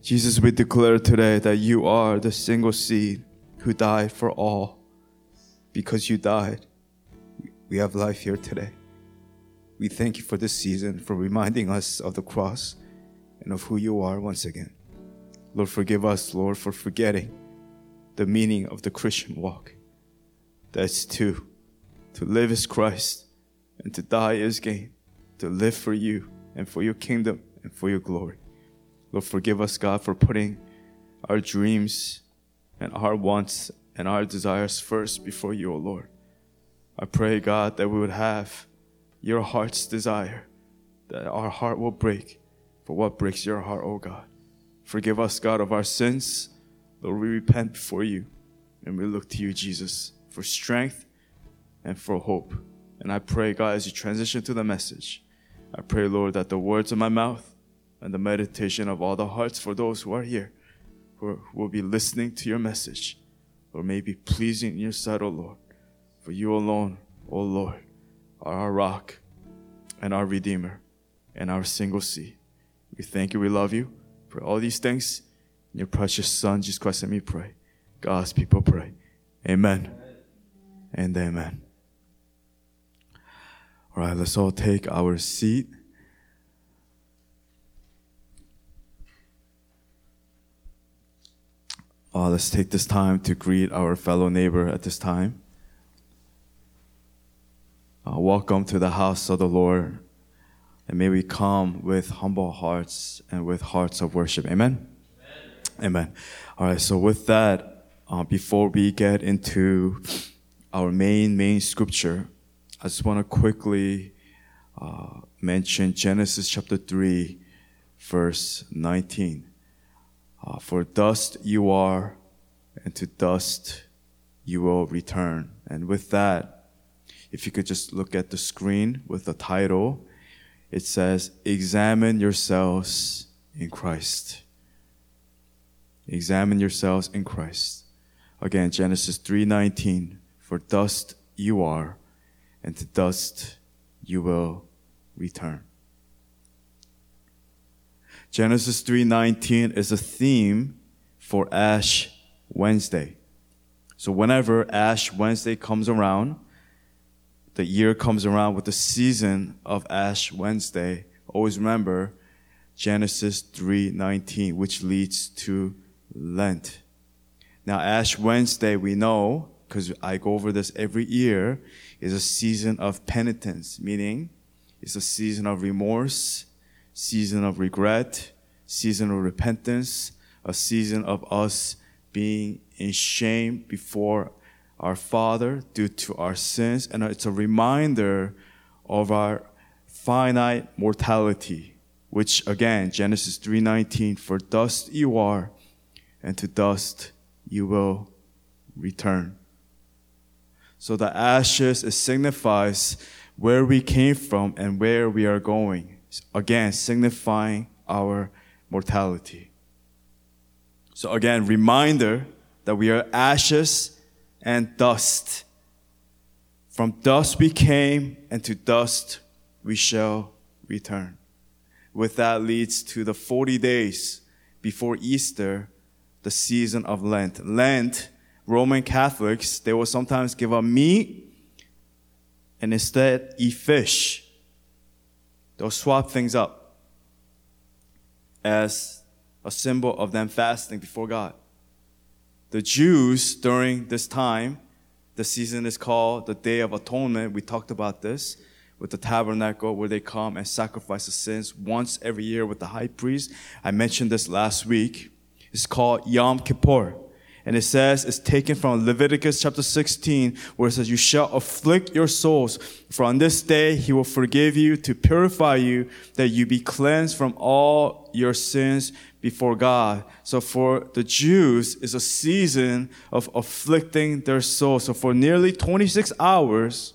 Jesus, we declare today that you are the single seed who died for all. Because you died, we have life here today. We thank you for this season, for reminding us of the cross and of who you are once again. Lord, forgive us, Lord, for forgetting the meaning of the Christian walk. That's to, to live as Christ and to die is gain, to live for you and for your kingdom and for your glory. Lord, forgive us, God, for putting our dreams and our wants and our desires first before you, O Lord. I pray, God, that we would have your heart's desire, that our heart will break for what breaks your heart, O God. Forgive us, God, of our sins. Lord, we repent before you and we look to you, Jesus, for strength and for hope. And I pray, God, as you transition to the message, I pray, Lord, that the words of my mouth and the meditation of all the hearts for those who are here, who will be listening to your message, or may be pleasing in your sight, O Lord. For you alone, O Lord, are our rock and our Redeemer and our single seed. We thank you, we love you. For all these things, in your precious Son, Jesus Christ, let me pray. God's people pray. Amen. And amen. All right, let's all take our seat. Uh, let's take this time to greet our fellow neighbor at this time. Uh, welcome to the house of the Lord. And may we come with humble hearts and with hearts of worship. Amen? Amen. Amen. All right, so with that, uh, before we get into our main, main scripture, I just want to quickly uh, mention Genesis chapter 3, verse 19. Uh, For dust you are, and to dust you will return. And with that, if you could just look at the screen with the title, it says, Examine yourselves in Christ. Examine yourselves in Christ. Again, Genesis 3:19, for dust you are, and to dust you will return. Genesis 3:19 is a theme for Ash Wednesday. So whenever Ash Wednesday comes around, the year comes around with the season of Ash Wednesday, always remember Genesis 3:19, which leads to Lent. Now Ash Wednesday, we know because I go over this every year, is a season of penitence, meaning it's a season of remorse, season of regret, season of repentance, a season of us being in shame before our Father due to our sins, and it's a reminder of our finite mortality, which again, Genesis 3:19, for dust you are, and to dust you will return. So the ashes it signifies where we came from and where we are going. Again, signifying our mortality. So again, reminder that we are ashes and dust. From dust we came, and to dust we shall return. With that leads to the 40 days before Easter, the season of Lent. Lent, Roman Catholics, they will sometimes give up meat and instead eat fish. They'll swap things up as a symbol of them fasting before God. The Jews during this time, the season is called the Day of Atonement. We talked about this with the tabernacle where they come and sacrifice the sins once every year with the high priest. I mentioned this last week. It's called Yom Kippur. And it says, it's taken from Leviticus chapter 16, where it says, You shall afflict your souls, for on this day he will forgive you to purify you, that you be cleansed from all your sins before God. So for the Jews, it's a season of afflicting their souls. So for nearly 26 hours,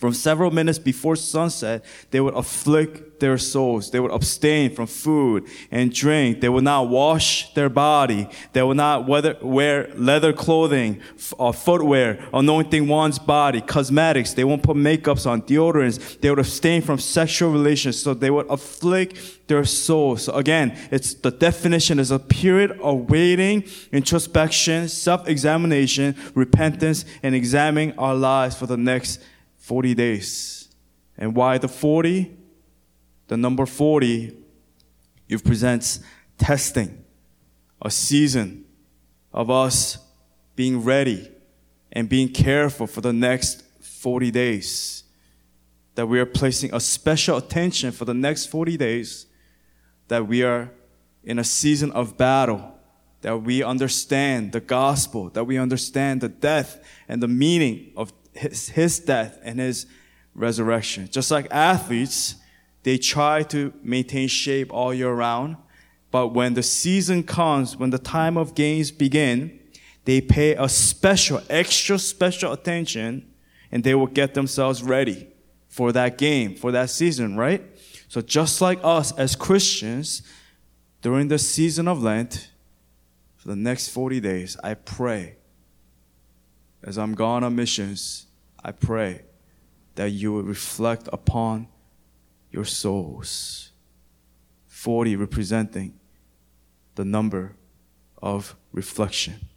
From several minutes before sunset, they would afflict their souls. They would abstain from food and drink. They would not wash their body. They would not wear leather clothing or uh, footwear, anointing one's body, cosmetics. They won't put makeups on, deodorants. They would abstain from sexual relations. So they would afflict their souls. So again, it's the definition is a period of waiting, introspection, self-examination, repentance, and examining our lives for the next 40 days. And why the 40? The number 40, it presents testing, a season of us being ready and being careful for the next 40 days. That we are placing a special attention for the next 40 days, that we are in a season of battle, that we understand the gospel, that we understand the death and the meaning of his, his death and his resurrection. Just like athletes, they try to maintain shape all year round. But when the season comes, when the time of games begin, they pay a special, extra special attention and they will get themselves ready for that game, for that season, right? So just like us as Christians, during the season of Lent, for the next 40 days, I pray as I'm gone on missions, I pray that you will reflect upon your souls. 40 representing the number of reflection.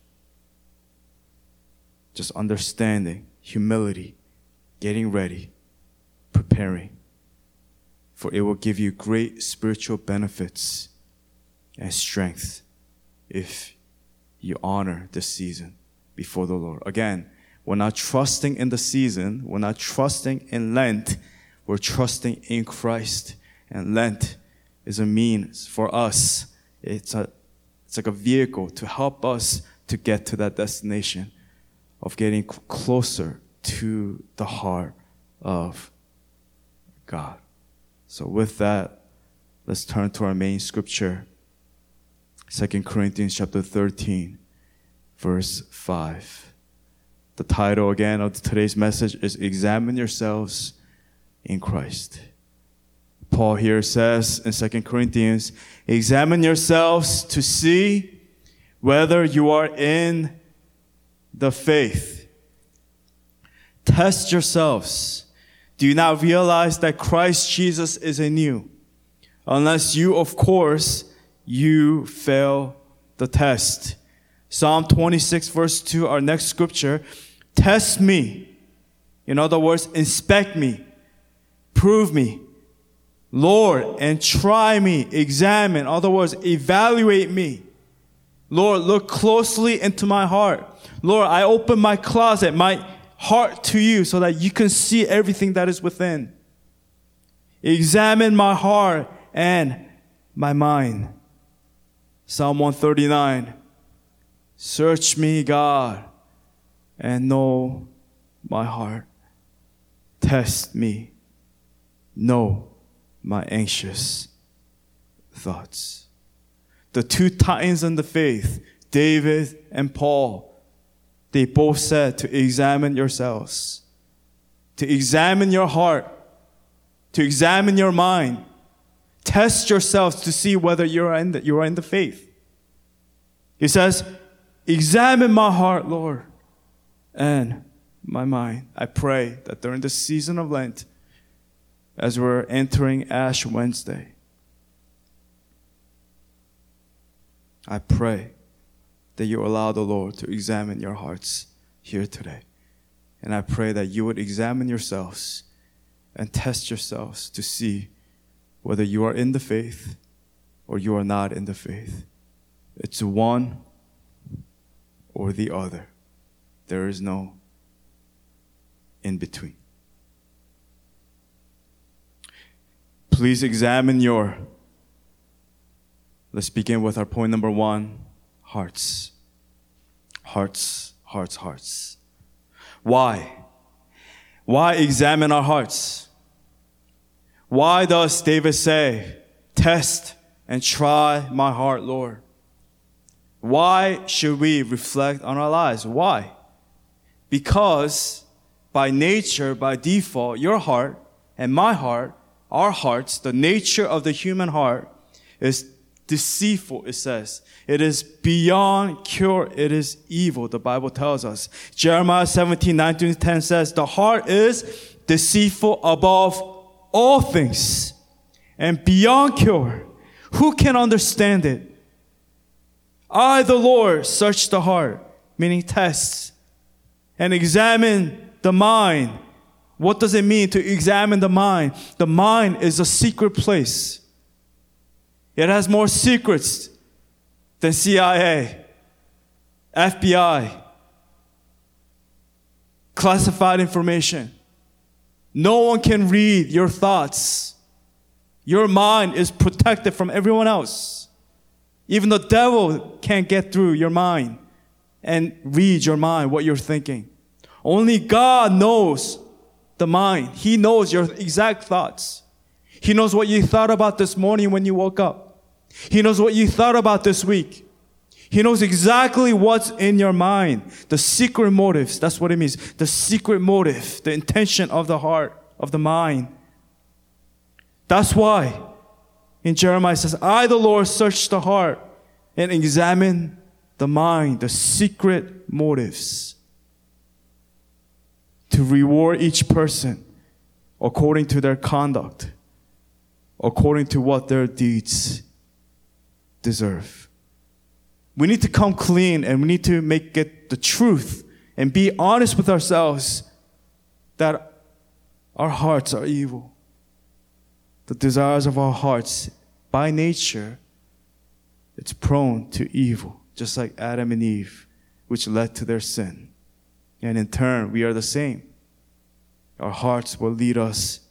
Just understanding, humility, getting ready, preparing. For it will give you great spiritual benefits and strength if you honor this season before the Lord. Again, we're not trusting in the season. We're not trusting in Lent. We're trusting in Christ. And Lent is a means for us. It's a, it's like a vehicle to help us to get to that destination of getting closer to the heart of God. So with that, let's turn to our main scripture. 2 Corinthians chapter 13 verse 5. The title again of today's message is Examine Yourselves in Christ. Paul here says in 2 Corinthians, Examine yourselves to see whether you are in the faith. Test yourselves. Do you not realize that Christ Jesus is in you? Unless you, of course, you fail the test. Psalm 26 verse 2, our next scripture, test me. In other words, inspect me, prove me, Lord, and try me, examine. In other words, evaluate me. Lord, look closely into my heart. Lord, I open my closet, my heart to you so that you can see everything that is within. Examine my heart and my mind. Psalm 139. Search me, God, and know my heart. Test me. Know my anxious thoughts. The two titans in the faith, David and Paul, they both said to examine yourselves, to examine your heart, to examine your mind, test yourselves to see whether you're in the, you're in the faith. He says, Examine my heart, Lord, and my mind. I pray that during the season of Lent, as we're entering Ash Wednesday, I pray that you allow the Lord to examine your hearts here today. And I pray that you would examine yourselves and test yourselves to see whether you are in the faith or you are not in the faith. It's one or the other. There is no in between. Please examine your. Let's begin with our point number one hearts. Hearts, hearts, hearts. Why? Why examine our hearts? Why does David say, Test and try my heart, Lord? Why should we reflect on our lives? Why? Because by nature, by default, your heart and my heart, our hearts, the nature of the human heart is deceitful, it says. It is beyond cure. It is evil, the Bible tells us. Jeremiah 17, 19, 10 says, the heart is deceitful above all things and beyond cure. Who can understand it? I, the Lord, search the heart, meaning tests, and examine the mind. What does it mean to examine the mind? The mind is a secret place. It has more secrets than CIA, FBI, classified information. No one can read your thoughts. Your mind is protected from everyone else. Even the devil can't get through your mind and read your mind, what you're thinking. Only God knows the mind. He knows your exact thoughts. He knows what you thought about this morning when you woke up. He knows what you thought about this week. He knows exactly what's in your mind. The secret motives. That's what it means. The secret motive, the intention of the heart, of the mind. That's why in Jeremiah says, I, the Lord, search the heart and examine the mind, the secret motives to reward each person according to their conduct, according to what their deeds deserve. We need to come clean and we need to make it the truth and be honest with ourselves that our hearts are evil. The desires of our hearts, by nature, it's prone to evil, just like Adam and Eve, which led to their sin. And in turn, we are the same. Our hearts will lead us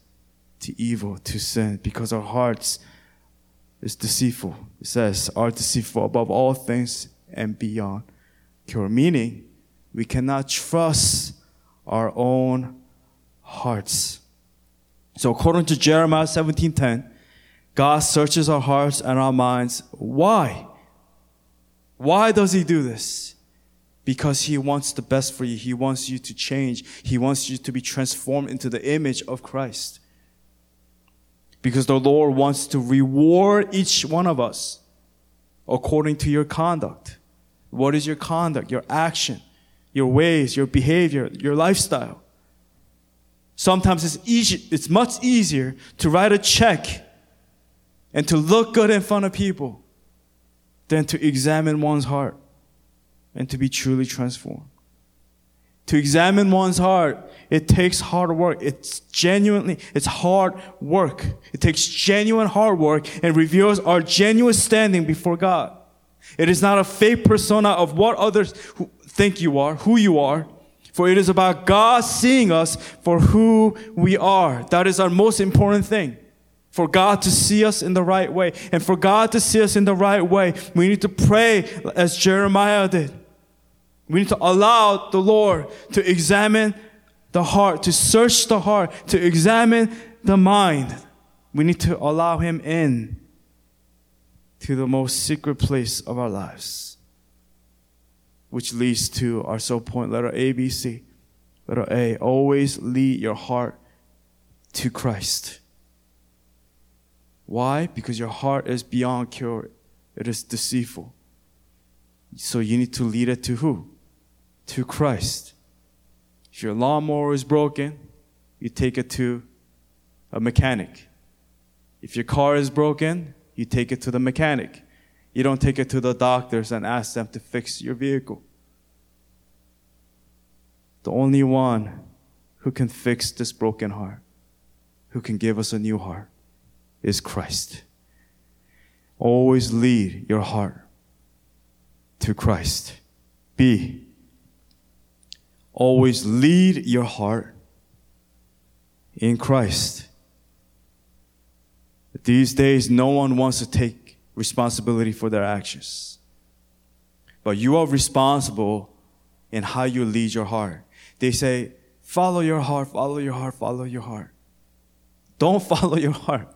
to evil, to sin, because our hearts is deceitful. It says, are deceitful above all things and beyond cure. Meaning, we cannot trust our own hearts. So according to Jeremiah 17:10, God searches our hearts and our minds. Why? Why does he do this? Because he wants the best for you. He wants you to change. He wants you to be transformed into the image of Christ. Because the Lord wants to reward each one of us according to your conduct. What is your conduct, your action, your ways, your behavior, your lifestyle? Sometimes it's easy, it's much easier to write a check and to look good in front of people than to examine one's heart and to be truly transformed. To examine one's heart, it takes hard work. It's genuinely, it's hard work. It takes genuine hard work and reveals our genuine standing before God. It is not a fake persona of what others think you are, who you are, for it is about God seeing us for who we are. That is our most important thing. For God to see us in the right way. And for God to see us in the right way, we need to pray as Jeremiah did. We need to allow the Lord to examine the heart, to search the heart, to examine the mind. We need to allow Him in to the most secret place of our lives, which leads to our sub point, letter A, B, C. Letter A, always lead your heart to Christ. Why? Because your heart is beyond cure. It is deceitful. So you need to lead it to who? To Christ. If your lawnmower is broken, you take it to a mechanic. If your car is broken, you take it to the mechanic. You don't take it to the doctors and ask them to fix your vehicle. The only one who can fix this broken heart, who can give us a new heart, is Christ. Always lead your heart to Christ. B. Always lead your heart in Christ. These days, no one wants to take responsibility for their actions. But you are responsible in how you lead your heart. They say, follow your heart, follow your heart, follow your heart. Don't follow your heart.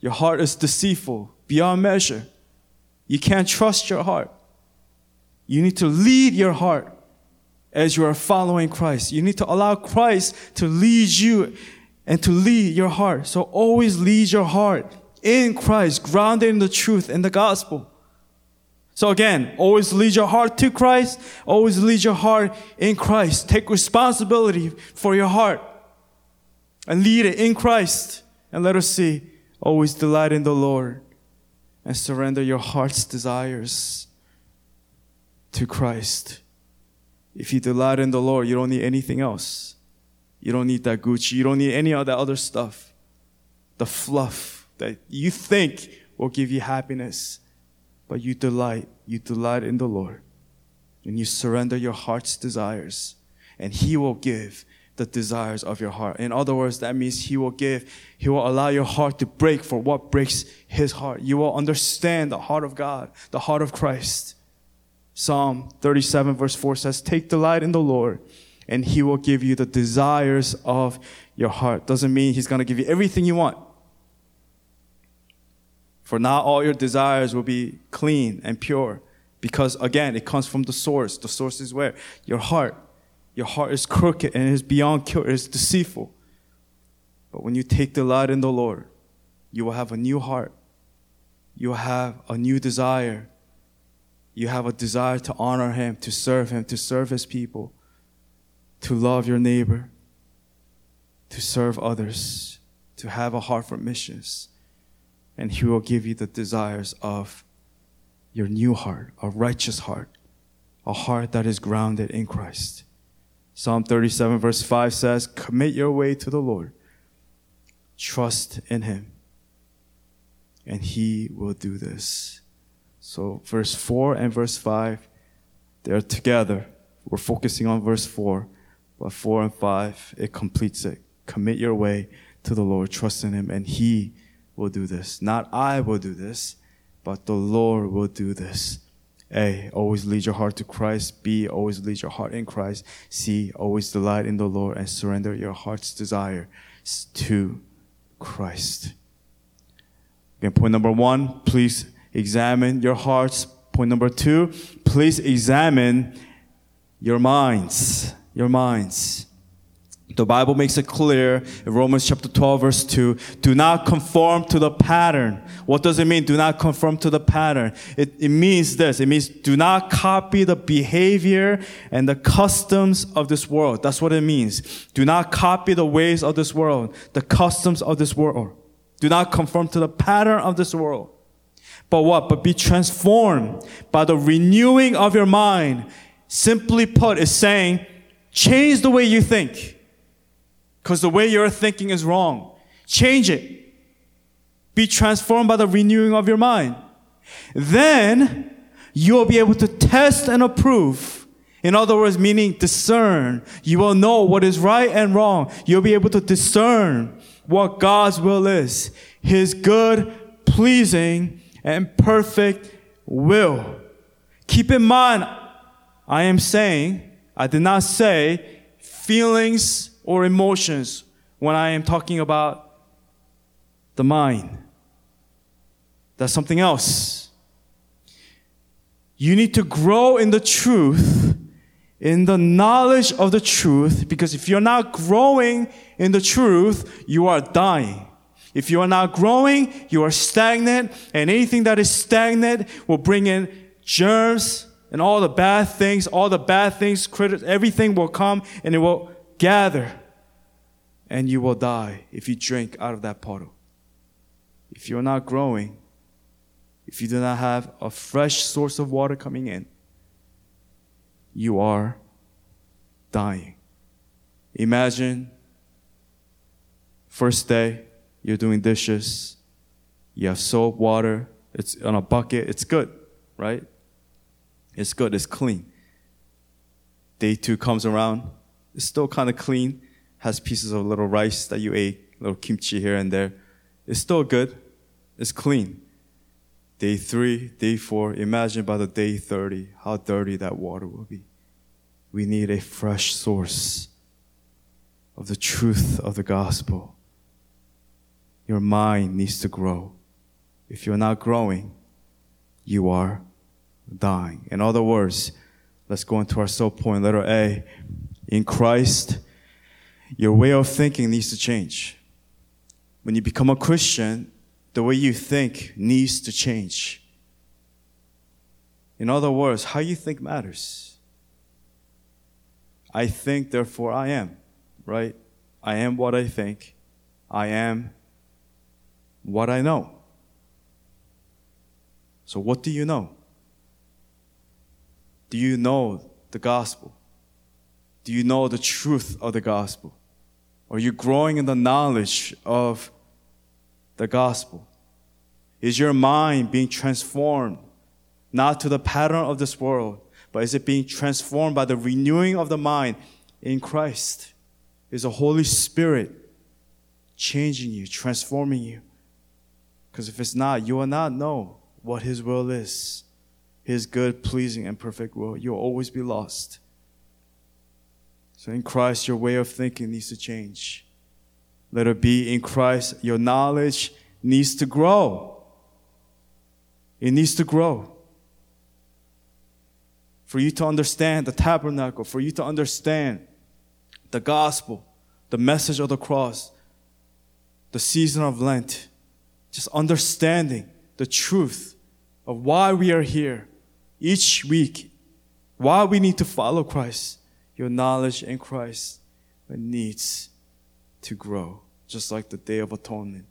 Your heart is deceitful beyond measure. You can't trust your heart. You need to lead your heart as you are following Christ. You need to allow Christ to lead you and to lead your heart. So always lead your heart in Christ, grounded in the truth and the gospel. So again, always lead your heart to Christ. Always lead your heart in Christ. Take responsibility for your heart and lead it in Christ. And let us see, always delight in the Lord and surrender your heart's desires to Christ. If you delight in the Lord, you don't need anything else. You don't need that Gucci. You don't need any of that other stuff. The fluff that you think will give you happiness. But you delight. You delight in the Lord. And you surrender your heart's desires. And He will give the desires of your heart. In other words, that means He will give, He will allow your heart to break for what breaks His heart. You will understand the heart of God, the heart of Christ. Psalm 37 verse 4 says, Take delight in the Lord and he will give you the desires of your heart. Doesn't mean he's going to give you everything you want. For not all your desires will be clean and pure because again, it comes from the source. The source is where? Your heart. Your heart is crooked and is beyond cure. It is deceitful. But when you take delight in the Lord, you will have a new heart. You will have a new desire. You have a desire to honor Him, to serve Him, to serve His people to love your neighbor, to serve others, to have a heart for missions. And He will give you the desires of your new heart, a righteous heart, a heart that is grounded in Christ. Psalm 37, verse 5 says, Commit your way to the Lord, trust in Him, and He will do this. So, verse 4 and verse 5, they're together. We're focusing on verse 4. But four and five, it completes it. Commit your way to the Lord, trust in Him, and He will do this. Not I will do this, but the Lord will do this. A, always lead your heart to Christ. B, always lead your heart in Christ. C, always delight in the Lord and surrender your heart's desire to Christ. Again, point number one, please examine your hearts. Point number two, please examine your minds your minds. The Bible makes it clear in Romans chapter 12 verse 2, do not conform to the pattern. What does it mean? Do not conform to the pattern. It, it means this. It means do not copy the behavior and the customs of this world. That's what it means. Do not copy the ways of this world, the customs of this world. Do not conform to the pattern of this world. But what? But be transformed by the renewing of your mind. Simply put, is saying, Change the way you think. Because the way you're thinking is wrong. Change it. Be transformed by the renewing of your mind. Then you'll be able to test and approve. In other words, meaning discern. You will know what is right and wrong. You'll be able to discern what God's will is. His good, pleasing, and perfect will. Keep in mind, I am saying I did not say feelings or emotions when I am talking about the mind. That's something else. You need to grow in the truth, in the knowledge of the truth, because if you're not growing in the truth, you are dying. If you are not growing, you are stagnant, and anything that is stagnant will bring in germs, and all the bad things, all the bad things, critics, everything will come and it will gather. And you will die if you drink out of that bottle. If you're not growing, if you do not have a fresh source of water coming in, you are dying. Imagine first day, you're doing dishes, you have soap, water, it's on a bucket, it's good, right? It's good, it's clean. Day two comes around, it's still kind of clean, has pieces of little rice that you ate, little kimchi here and there. It's still good, it's clean. Day three, day four, imagine by the day 30 how dirty that water will be. We need a fresh source of the truth of the gospel. Your mind needs to grow. If you're not growing, you are dying. In other words, Let's go into our sub point, letter A. In Christ, your way of thinking needs to change. When you become a Christian, the way you think needs to change. In other words, how you think matters. I think, therefore I am, right? I am what I think. I am what I know. So, what do you know? Do you know the gospel? Do you know the truth of the gospel? Are you growing in the knowledge of the gospel? Is your mind being transformed not to the pattern of this world, but is it being transformed by the renewing of the mind in Christ? Is the Holy Spirit changing you, transforming you? Because if it's not, you will not know what His will is His good, pleasing, and perfect will. You'll always be lost. So in Christ, your way of thinking needs to change. Let it be in Christ, your knowledge needs to grow. It needs to grow. For you to understand the tabernacle, for you to understand the gospel, the message of the cross, the season of Lent, just understanding the truth of why we are here each week, why we need to follow Christ, your knowledge in Christ needs to grow, just like the Day of Atonement.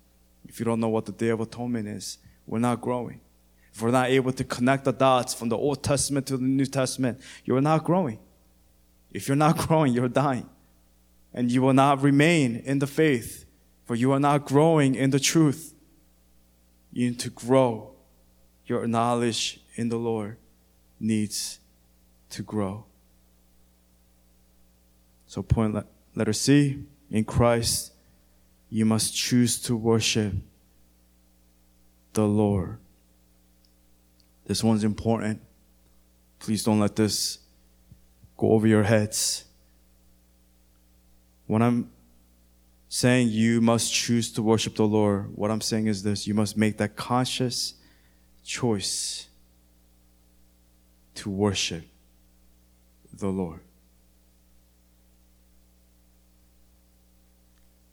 If you don't know what the Day of Atonement is, we're not growing. If we're not able to connect the dots from the Old Testament to the New Testament, you're not growing. If you're not growing, you're dying. And you will not remain in the faith, for you are not growing in the truth. You need to grow. Your knowledge in the Lord needs to grow. So, point letter C in Christ, you must choose to worship the Lord. This one's important. Please don't let this go over your heads. When I'm saying you must choose to worship the Lord, what I'm saying is this you must make that conscious choice to worship the Lord.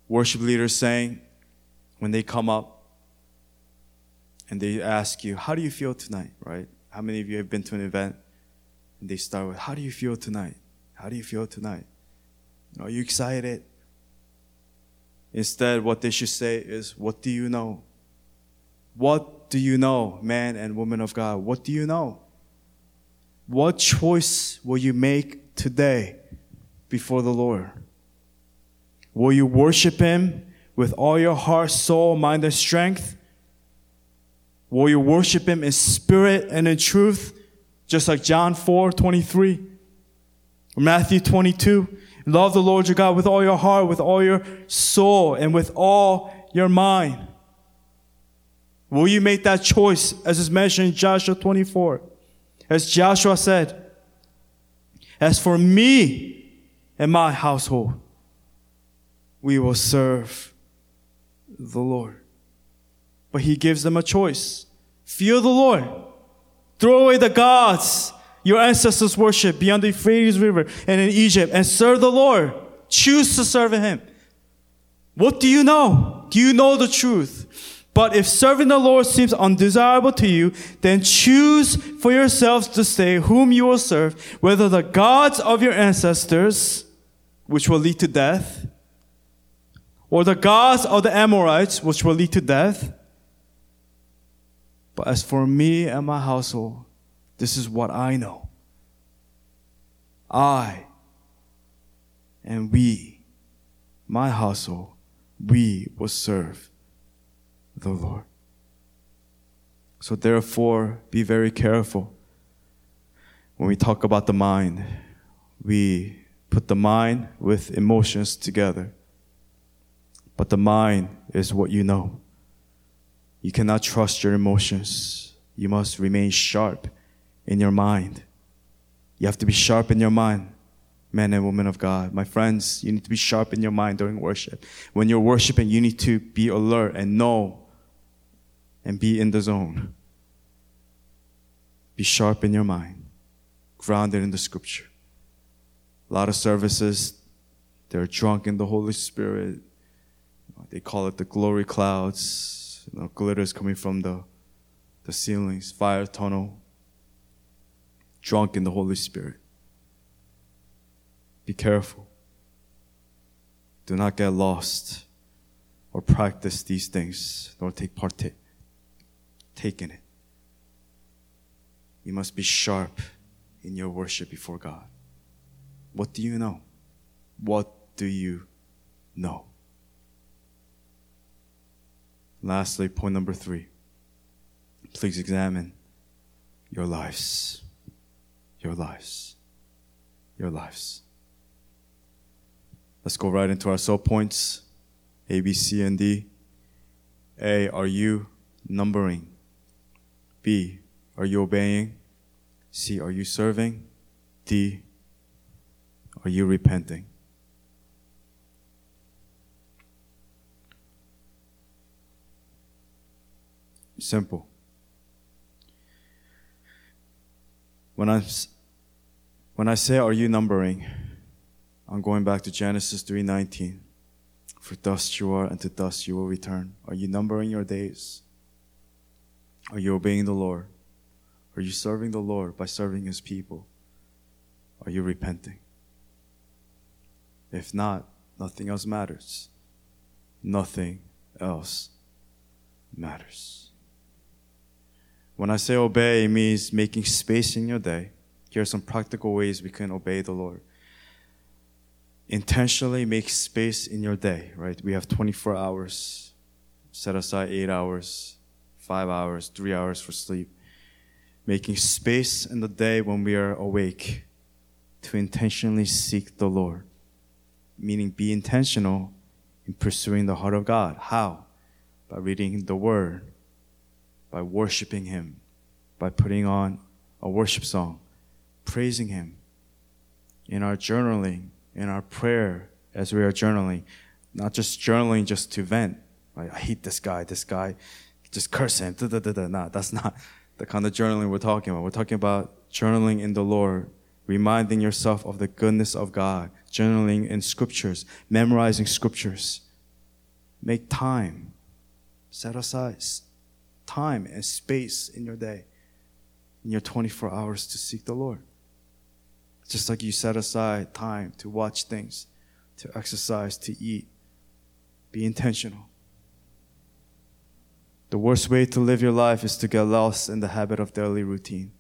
Worship leaders saying, when they come up and they ask you, How do you feel tonight? Right? How many of you have been to an event and they start with, How do you feel tonight? How do you feel tonight? Are you excited? Instead, what they should say is, What do you know? What do you know, man and woman of God? What do you know? What choice will you make today before the Lord? Will you worship Him with all your heart, soul, mind, and strength? Will you worship Him in spirit and in truth, just like John 4 23 or Matthew 22? Love the Lord your God with all your heart, with all your soul, and with all your mind. Will you make that choice as is mentioned in Joshua 24? As Joshua said, As for me and my household, we will serve the Lord. But he gives them a choice. Fear the Lord. Throw away the gods your ancestors worship beyond the Euphrates River and in Egypt and serve the Lord. Choose to serve Him. What do you know? Do you know the truth? But if serving the Lord seems undesirable to you, then choose for yourselves to say whom you will serve, whether the gods of your ancestors, which will lead to death, or the gods of the Amorites, which will lead to death. But as for me and my household, this is what I know. I and we, my household, we will serve the Lord. So therefore, be very careful. When we talk about the mind, we put the mind with emotions together. But the mind is what you know. You cannot trust your emotions. You must remain sharp in your mind. You have to be sharp in your mind, men and women of God. My friends, you need to be sharp in your mind during worship. When you're worshiping, you need to be alert and know and be in the zone. Be sharp in your mind. grounded in the scripture. A lot of services, they're drunk in the Holy Spirit. They call it the glory clouds. You know, glitter is coming from the, the ceilings, fire tunnel. Drunk in the Holy Spirit. Be careful. Do not get lost or practice these things, nor take part take in it. You must be sharp in your worship before God. What do you know? What do you know? Lastly, point number three. Please examine your lives. Your lives. Your lives. Let's go right into our sub points A, B, C, and D. A, are you numbering? B, are you obeying? C, are you serving? D, are you repenting? Simple. When I, when I say, are you numbering? I'm going back to Genesis 3:19. For dust you are, and to dust you will return. Are you numbering your days? Are you obeying the Lord? Are you serving the Lord by serving His people? Are you repenting? If not, nothing else matters. Nothing else matters. When I say obey, it means making space in your day. Here are some practical ways we can obey the Lord intentionally make space in your day, right? We have 24 hours. Set aside eight hours, five hours, three hours for sleep. Making space in the day when we are awake to intentionally seek the Lord. Meaning, be intentional in pursuing the heart of God. How? By reading the Word, by worshiping Him, by putting on a worship song, praising Him. In our journaling, in our prayer as we are journaling, not just journaling just to vent. Like, I hate this guy, this guy, just curse him. Da, da, da, da. Nah, that's not the kind of journaling we're talking about. We're talking about journaling in the Lord, reminding yourself of the goodness of God, journaling in scriptures, memorizing scriptures. Make time, set aside time and space in your day, in your 24 hours to seek the Lord. Just like you set aside time to watch things, to exercise, to eat. Be intentional. The worst way to live your life is to get lost in the habit of daily routine.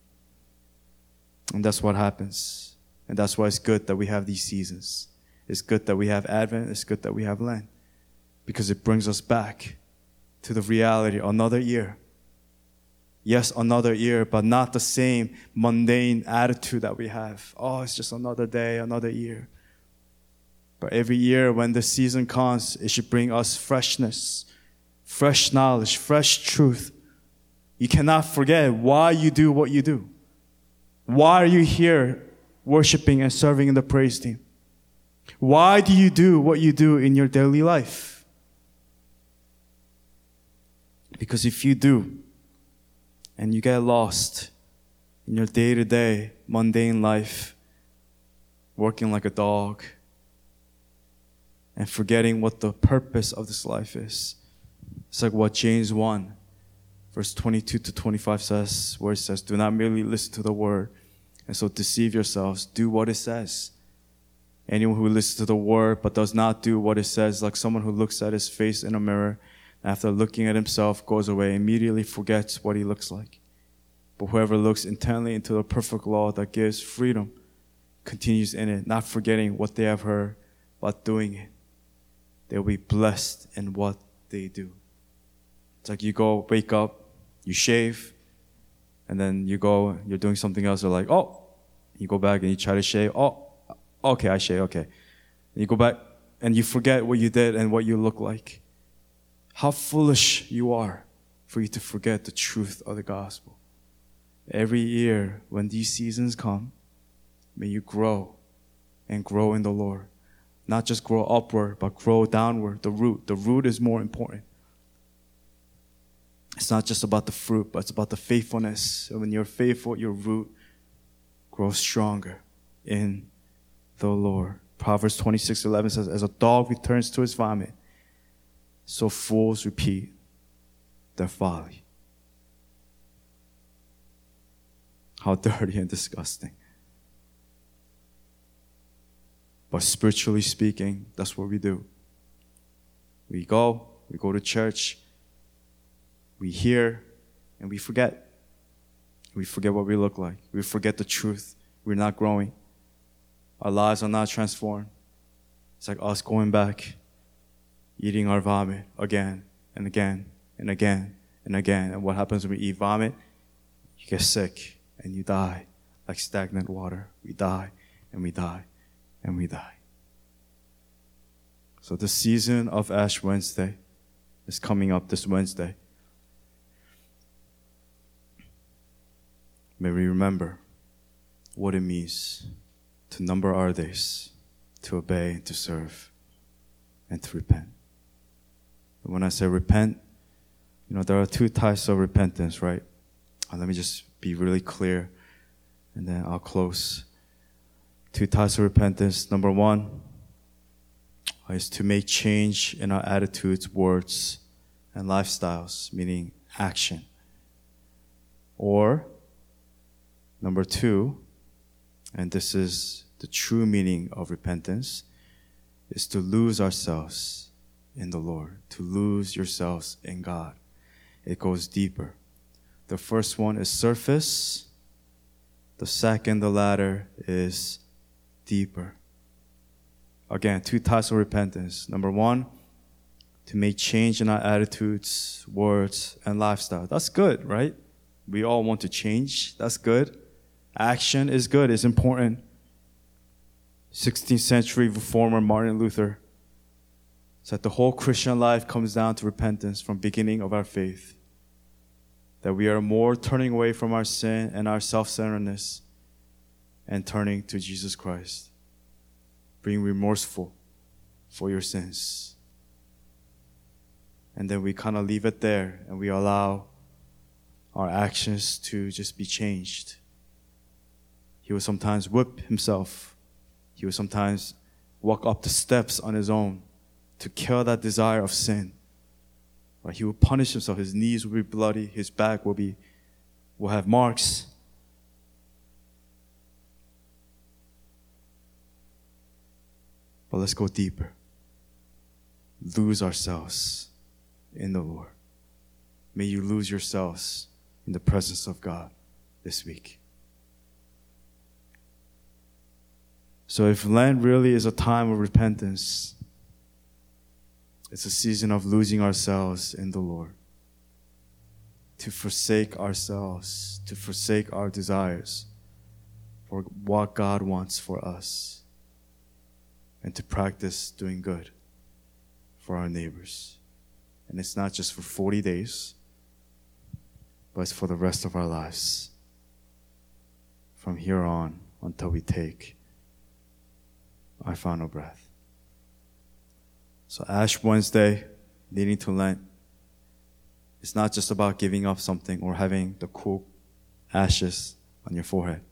And that's what happens. And that's why it's good that we have these seasons. It's good that we have Advent. It's good that we have Lent. Because it brings us back to the reality another year yes, another year, but not the same mundane attitude that we have. Oh, it's just another day, another year. But every year when the season comes, it should bring us freshness, fresh knowledge, fresh truth. You cannot forget why you do what you do. Why are you here worshiping and serving in the praise team? Why do you do what you do in your daily life? Because if you do, and you get lost in your day to day, mundane life, working like a dog, and forgetting what the purpose of this life is. It's like what James 1, verse 22 to 25 says, where it says, Do not merely listen to the word, and so deceive yourselves. Do what it says. Anyone who listens to the word but does not do what it says, like someone who looks at his face in a mirror after looking at himself, goes away, immediately forgets what he looks like. But whoever looks intently into the perfect law that gives freedom continues in it, not forgetting what they have heard, but doing it. They'll be blessed in what they do. It's like you go, wake up, you shave, and then you go, you're doing something else. You're like, oh, you go back and you try to shave. Oh, okay, I shave. Okay. And you go back and you forget what you did and what you look like. How foolish you are for you to forget the truth of the gospel. Every year, when these seasons come, may you grow and grow in the Lord. Not just grow upward, but grow downward, the root. The root is more important. It's not just about the fruit, but it's about the faithfulness. And when you're faithful, your root grows stronger in the Lord. Proverbs 26 11 says, As a dog returns to his vomit, so fools repeat their folly. How dirty and disgusting. But spiritually speaking, that's what we do. We go, we go to church, we hear, and we forget. We forget what we look like. We forget the truth. We're not growing. Our lives are not transformed. It's like us going back, eating our vomit again and again and again and again. And what happens when we eat vomit? You get sick and you die like stagnant water. We die and we die and we die. So the season of Ash Wednesday is coming up this Wednesday. May we remember what it means to number our days, to obey, and to serve, and to repent. When I say repent, you know, there are two types of repentance, right? And let me just be really clear, and then I'll close. Two types of repentance. Number one is to make change in our attitudes, words, and lifestyles, meaning action. Or, number two, and this is the true meaning of repentance, is to lose ourselves in the Lord, to lose yourselves in God. It goes deeper. The first one is surface. The second, the latter, is deeper. Again, two types of repentance. Number one, to make change in our attitudes, words, and lifestyle. That's good, right? We all want to change. That's good. Action is good, it's important. 16th century reformer Martin Luther said the whole Christian life comes down to repentance from beginning of our faith. That we are more turning away from our sin and our self-centeredness and turning to Jesus Christ. Being remorseful for your sins. And then we kind of leave it there and we allow our actions to just be changed. He would sometimes whip himself. He would sometimes walk up the steps on his own to kill that desire of sin. Right? He will punish himself. His knees will be bloody. His back will be will have marks. But let's go deeper. Lose ourselves in the Lord. May you lose yourselves in the presence of God this week. So if Lent really is a time of repentance, it's a season of losing ourselves in the Lord. To forsake ourselves, to forsake our desires for what God wants for us, and to practice doing good for our neighbors. And it's not just for 40 days, but it's for the rest of our lives. From here on until we take our final breath. So, Ash Wednesday, leading to Lent, it's not just about giving up something or having the cool ashes on your forehead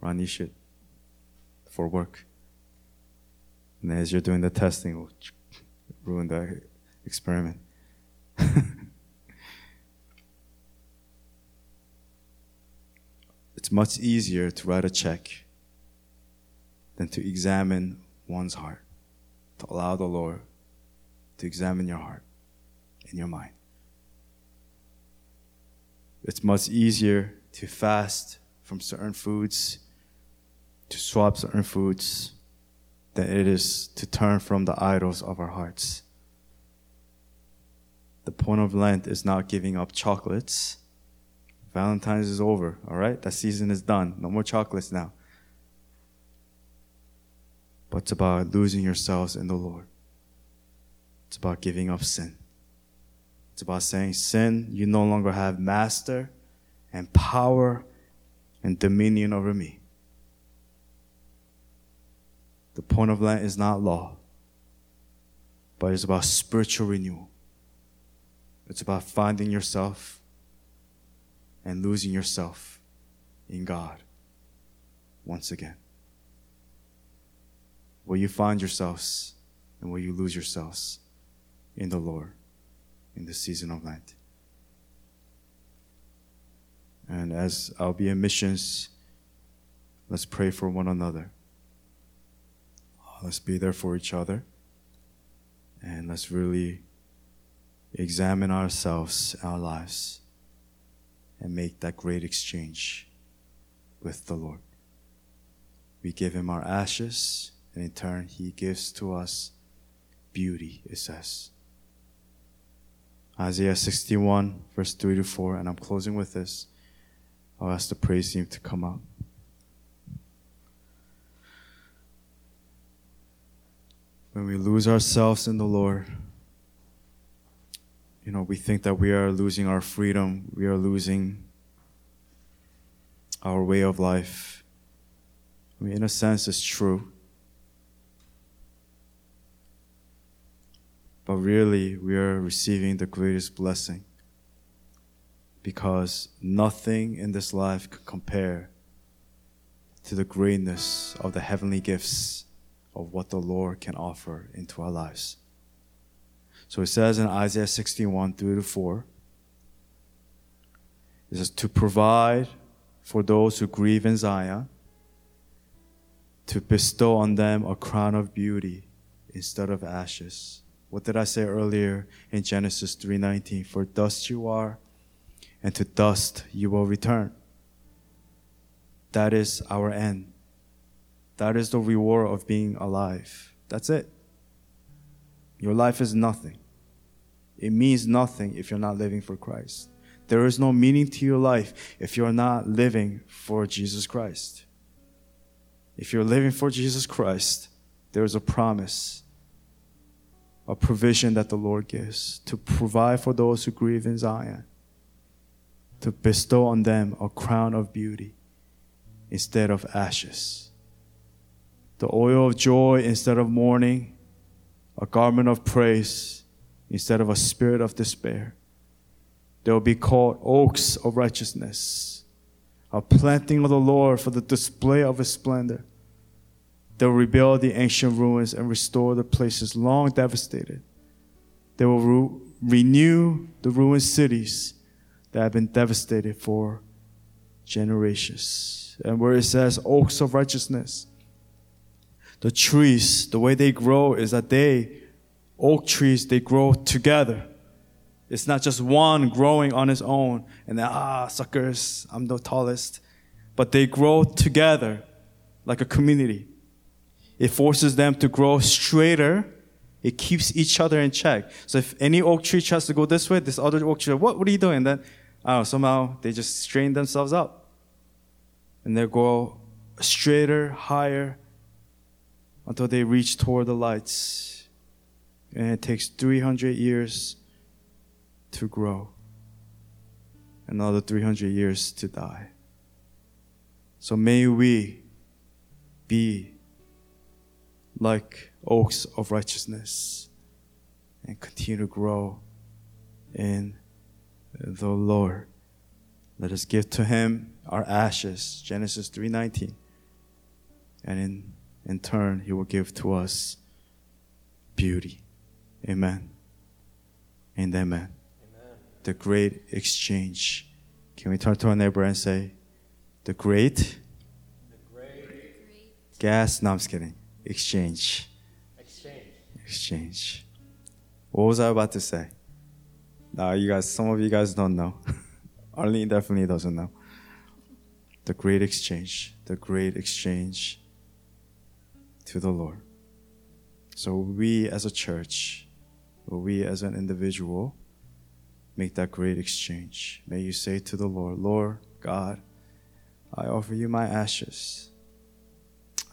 or on your shit for work. And as you're doing the testing, it will ruin the experiment. it's much easier to write a check than to examine one's heart, to allow the Lord to examine your heart and your mind. It's much easier to fast from certain foods, to swap certain foods, than it is to turn from the idols of our hearts. The point of Lent is not giving up chocolates. Valentine's is over, all right? That season is done. No more chocolates now but it's about losing yourselves in the Lord. It's about giving up sin. It's about saying, Sin, you no longer have master and power and dominion over me. The point of Lent is not law, but it's about spiritual renewal. It's about finding yourself and losing yourself in God once again? Will you find yourselves and will you lose yourselves in the Lord in the season of Lent? And as I'll be in missions, let's pray for one another. Let's be there for each other. And let's really examine ourselves, our lives, and make that great exchange with the Lord. We give Him our ashes, and in turn, He gives to us beauty, it says. Isaiah 61, verse 3 to 4, and I'm closing with this. I'll ask the praise team to come up. When we lose ourselves in the Lord, you know, we think that we are losing our freedom, we are losing our way of life. I mean, in a sense, it's true. But really, we are receiving the greatest blessing because nothing in this life could compare to the greatness of the heavenly gifts of what the Lord can offer into our lives. So it says in Isaiah 61 3 to 4, it says, To provide for those who grieve in Zion, to bestow on them a crown of beauty instead of ashes. What did I say earlier in Genesis 3:19? For dust you are, and to dust you will return. That is our end. That is the reward of being alive. That's it. Your life is nothing. It means nothing if you're not living for Christ. There is no meaning to your life if you're not living for Jesus Christ. If you're living for Jesus Christ, there is a promise, a provision that the Lord gives to provide for those who grieve in Zion to bestow on them a crown of beauty instead of ashes, the oil of joy instead of mourning, a garment of praise instead of a spirit of despair. They will be called oaks of righteousness, a planting of the Lord for the display of his splendor. They will rebuild the ancient ruins and restore the places long devastated. They will re- renew the ruined cities that have been devastated for generations. And where it says oaks of righteousness, the trees, the way they grow is that they, oak trees, they grow together. It's not just one growing on its own and then, ah, suckers, I'm the tallest. But they grow together like a community. It forces them to grow straighter. It keeps each other in check. So if any oak tree tries to go this way, this other oak tree, what, what are you doing? then oh, somehow they just strain themselves up. And they go straighter, higher, until they reach toward the lights. And it takes 300 years to grow, another 300 years to die. So may we be like oaks of righteousness and continue to grow in the Lord. Let us give to him our ashes, Genesis 3:19. And in in turn he will give to us beauty. Amen. And amen. amen. The great exchange. Can we turn to our neighbor and say, the great, the great gas? No, I'm just kidding. Exchange. Exchange. Exchange. What was I about to say? Uh, you guys, some of you guys don't know. Arlene definitely doesn't know. The great exchange, the great exchange to the Lord. So we as a church, or we as an individual, make that great exchange. May you say to the Lord, Lord God, I offer you my ashes.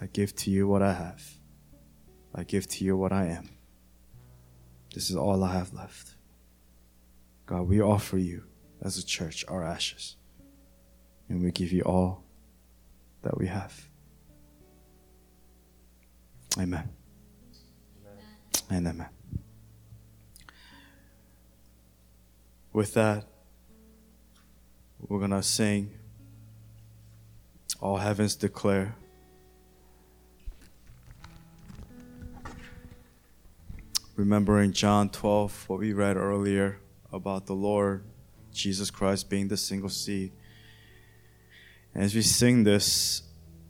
I give to you what I have. I give to you what I am. This is all I have left. God, we offer you as a church our ashes. And we give you all that we have. Amen. amen. And amen. With that, we're going to sing All Heavens Declare. Remembering John 12, what we read earlier about the Lord Jesus Christ being the single seed. And as we sing this,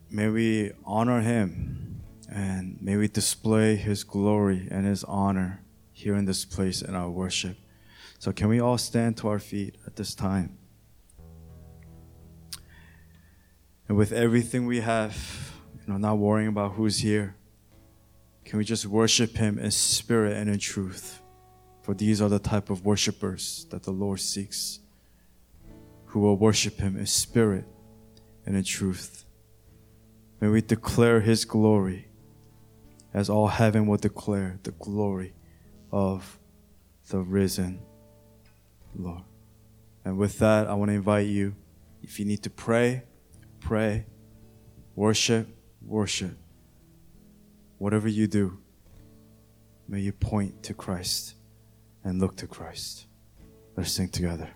may we honor him and may we display his glory and his honor here in this place in our worship. So, can we all stand to our feet at this time? And with everything we have, you know, not worrying about who's here, can we just worship him in spirit and in truth? For these are the type of worshipers that the Lord seeks, who will worship him in spirit and in truth. May we declare his glory as all heaven will declare the glory of the risen Lord. And with that, I want to invite you, if you need to pray, pray, worship, worship. Whatever you do, may you point to Christ and look to Christ. Let's sing together.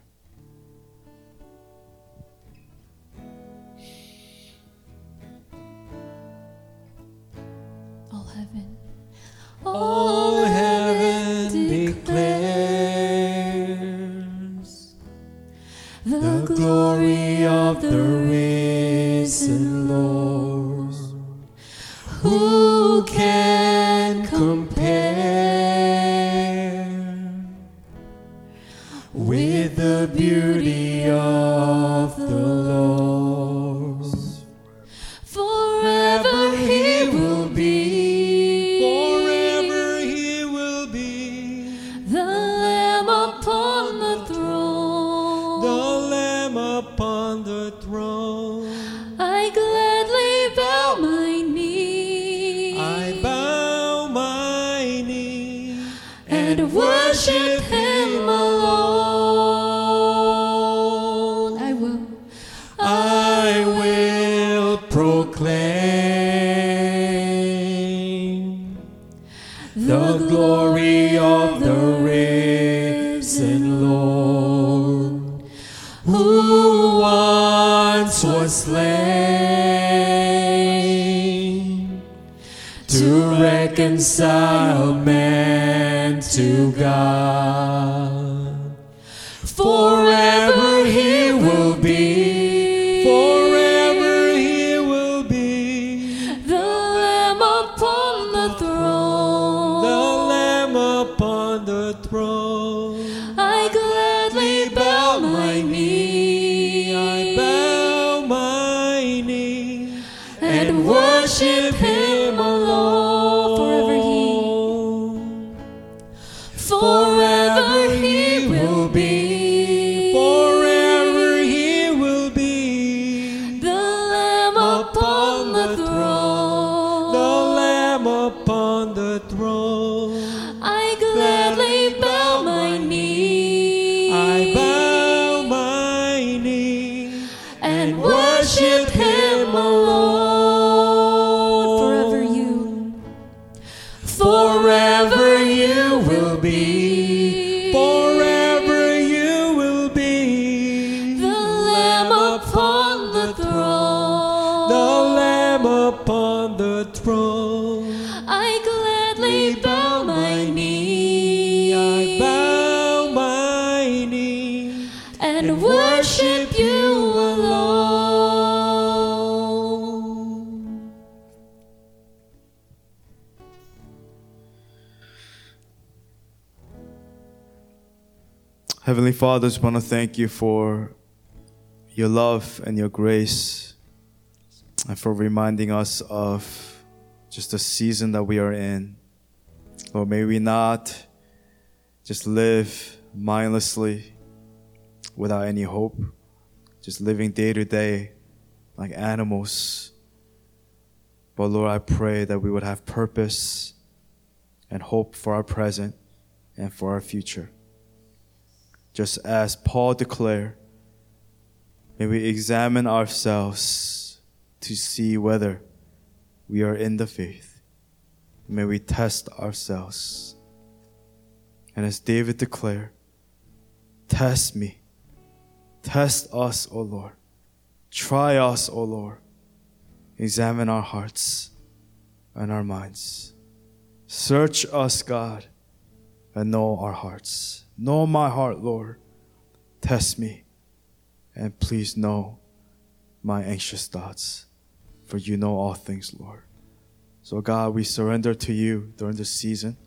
All heaven. All God. Father, I just want to thank you for your love and your grace and for reminding us of just the season that we are in. Lord, may we not just live mindlessly without any hope, just living day to day like animals. But Lord, I pray that we would have purpose and hope for our present and for our future just as Paul declared, may we examine ourselves to see whether we are in the faith. May we test ourselves. And as David declared, test me, test us, O Lord, try us, O Lord, examine our hearts and our minds. Search us, God, and know our hearts. Know my heart, Lord. Test me, and please know my anxious thoughts, for you know all things, Lord. So, God, we surrender to you during this season,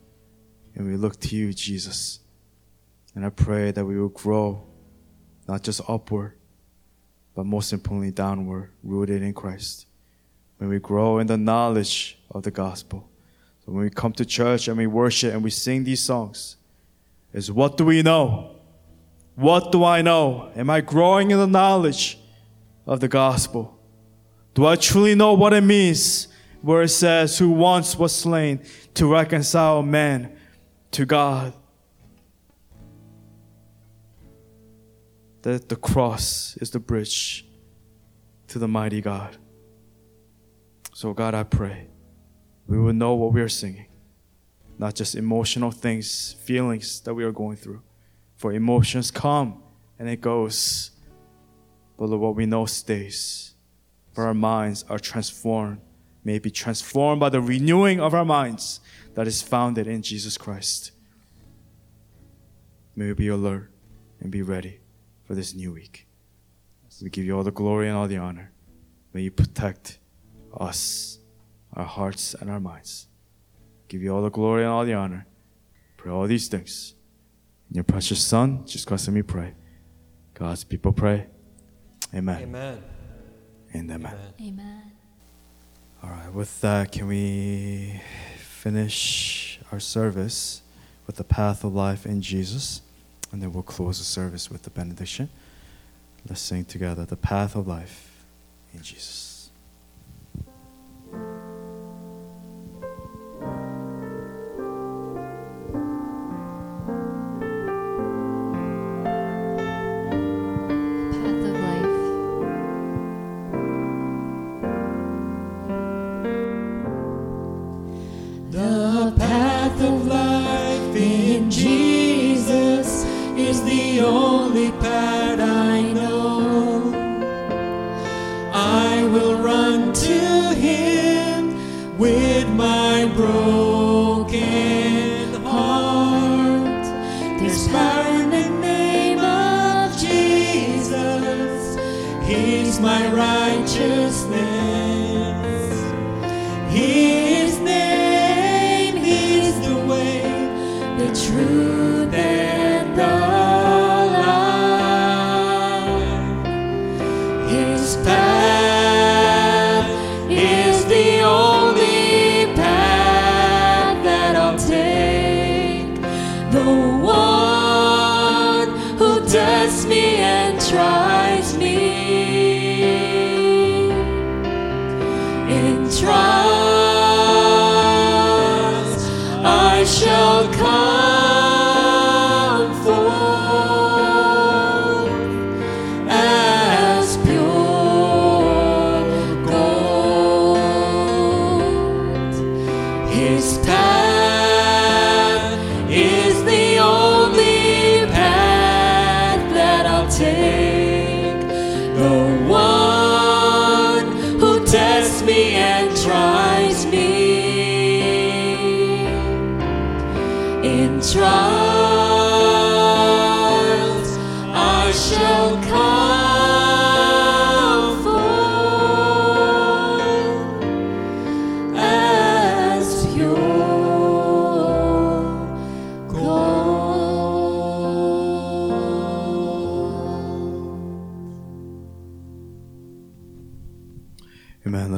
and we look to you, Jesus. And I pray that we will grow, not just upward, but most importantly, downward, rooted in Christ. When we grow in the knowledge of the gospel. So when we come to church and we worship and we sing these songs, is what do we know? What do I know? Am I growing in the knowledge of the gospel? Do I truly know what it means where it says, Who once was slain to reconcile man to God? That the cross is the bridge to the mighty God. So, God, I pray we will know what we are singing, not just emotional things, feelings that we are going through. For emotions come and it goes, but what we know stays. For our minds are transformed, may be transformed by the renewing of our minds that is founded in Jesus Christ. May we be alert and be ready for this new week. We give you all the glory and all the honor. May you protect us, our hearts, and our minds. Give you all the glory and all the honor. Pray all these things. In your precious Son, Jesus Christ, let me pray. God's people pray. Amen. Amen. And amen. Amen. All right, with that, can we finish our service with the path of life in Jesus? And then we'll close the service with the benediction. Let's sing together the path of life in Jesus. Of life in Jesus is the only path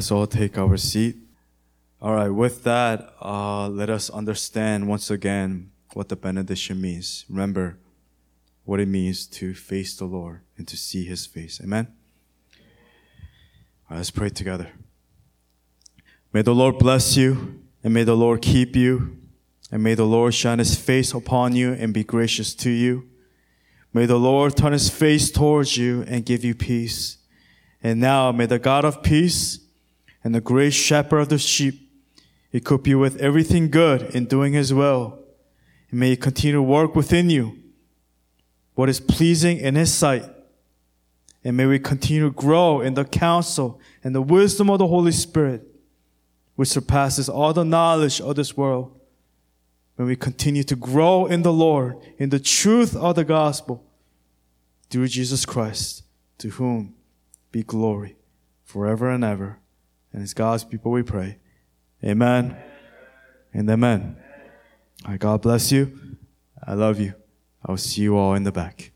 Let's all take our seat. All right, with that, uh, let us understand once again what the benediction means. Remember what it means to face the Lord and to see his face. Amen. Let's pray together. May the Lord bless you, and may the Lord keep you, and may the Lord shine his face upon you and be gracious to you. May the Lord turn his face towards you and give you peace. And now may the God of peace and the great shepherd of the sheep equip you with everything good in doing his will. And may he continue to work within you what is pleasing in his sight. And may we continue to grow in the counsel and the wisdom of the Holy Spirit, which surpasses all the knowledge of this world. when we continue to grow in the Lord, in the truth of the gospel, through Jesus Christ, to whom be glory forever and ever. And as God's people we pray. Amen and amen. Right, God bless you. I love you. I will see you all in the back.